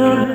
You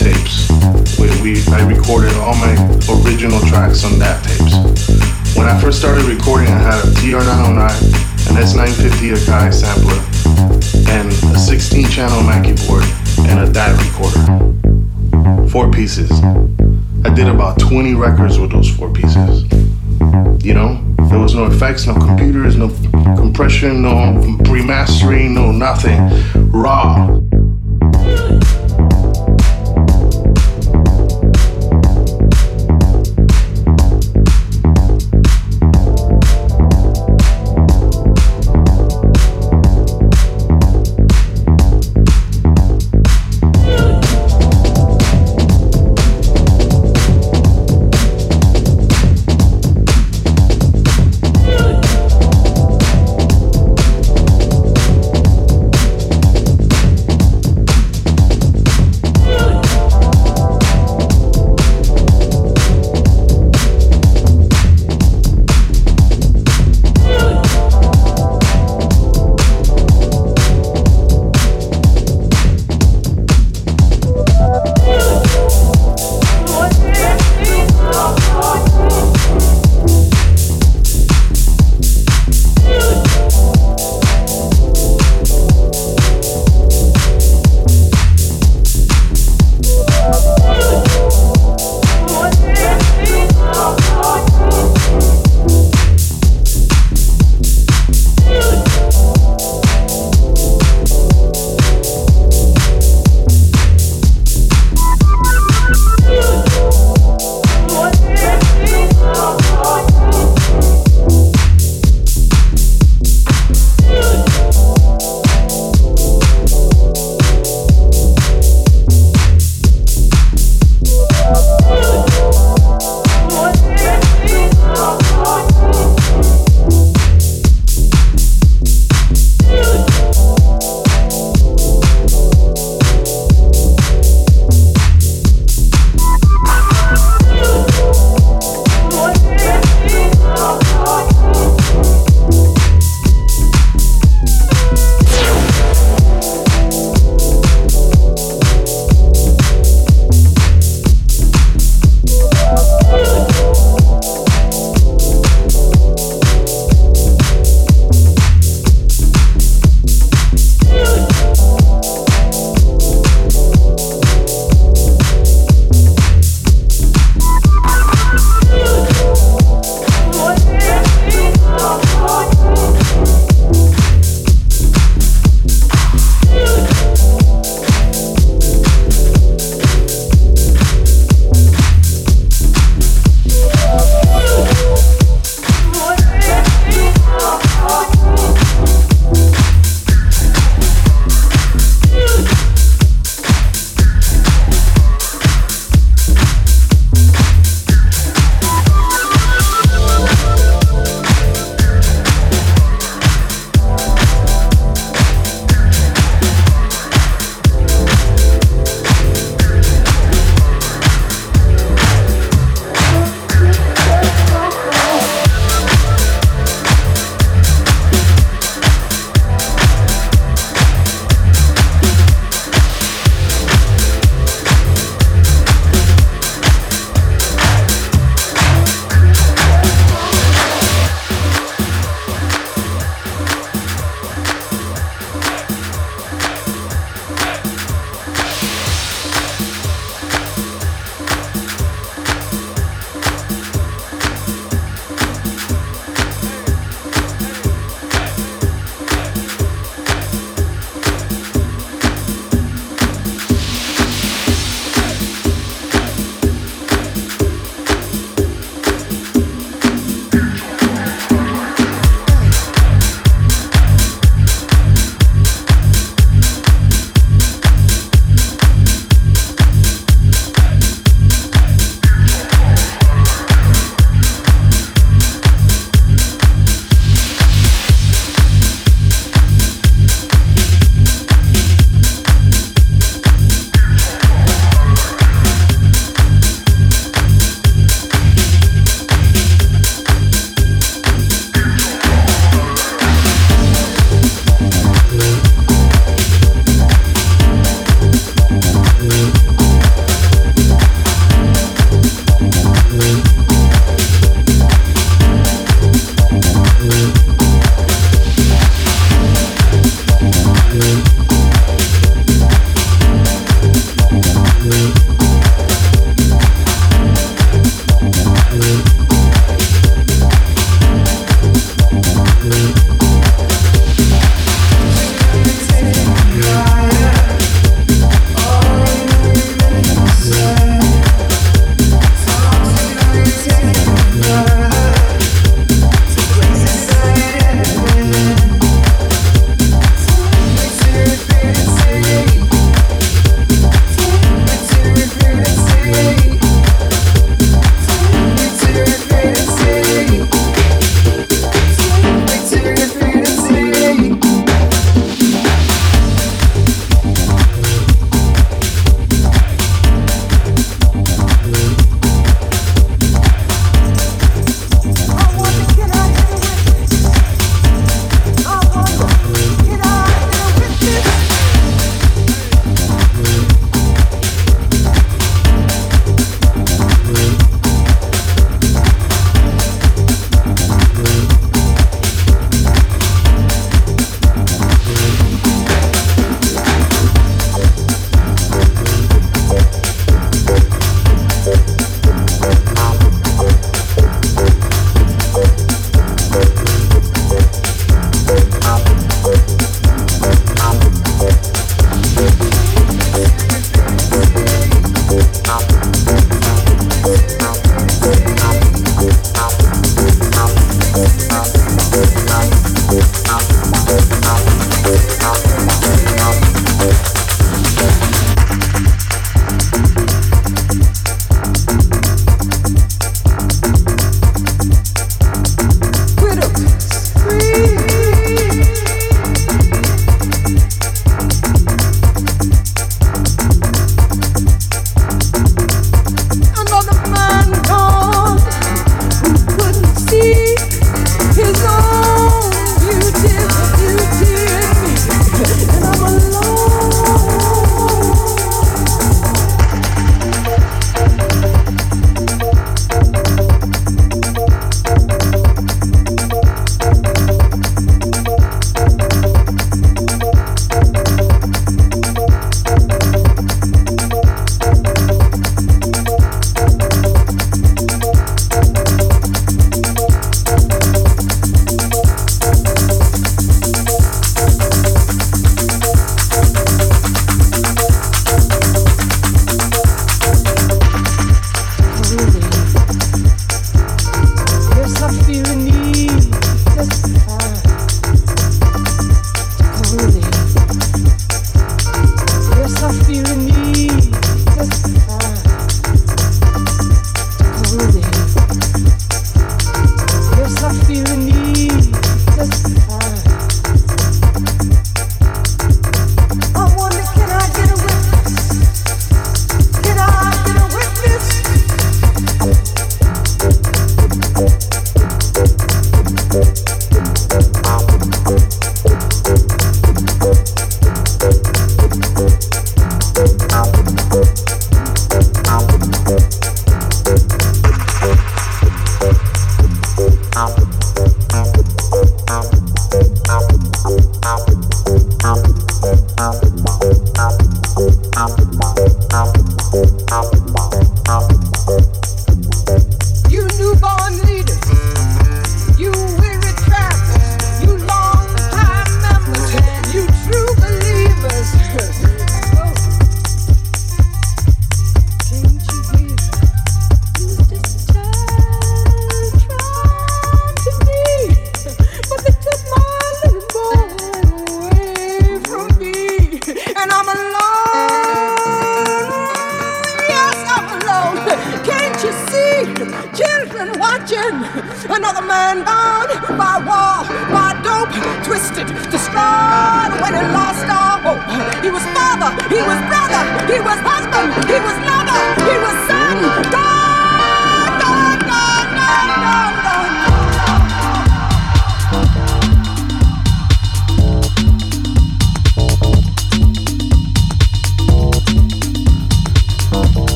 tapes where we I recorded all my original tracks on DAT tapes. When I first started recording, I had a TR-909, an S950 Akai sampler, and a 16-channel Mackie board, and a DAT recorder. Four pieces. I did about 20 records with those four pieces. You know, there was no effects, no computers, no compression, no pre-mastering, no nothing. Raw.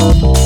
Peace.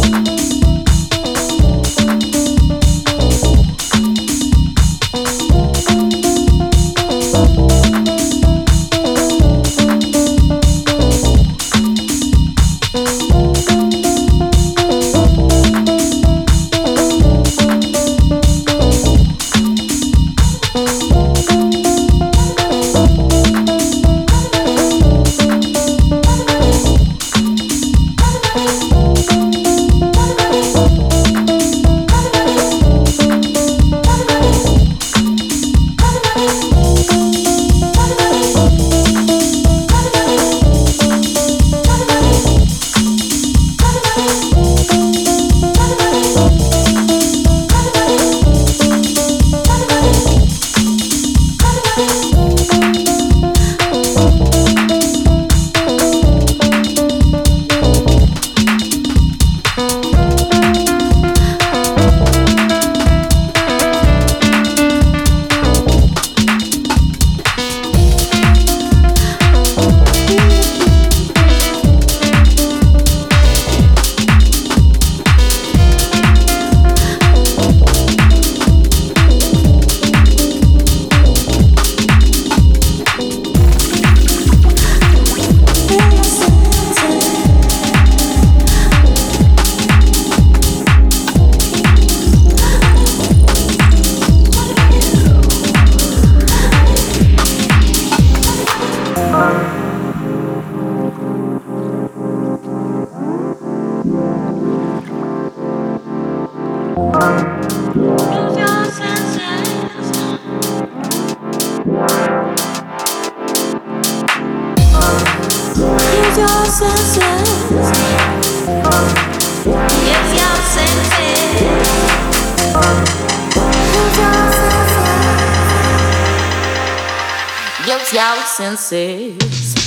Senses.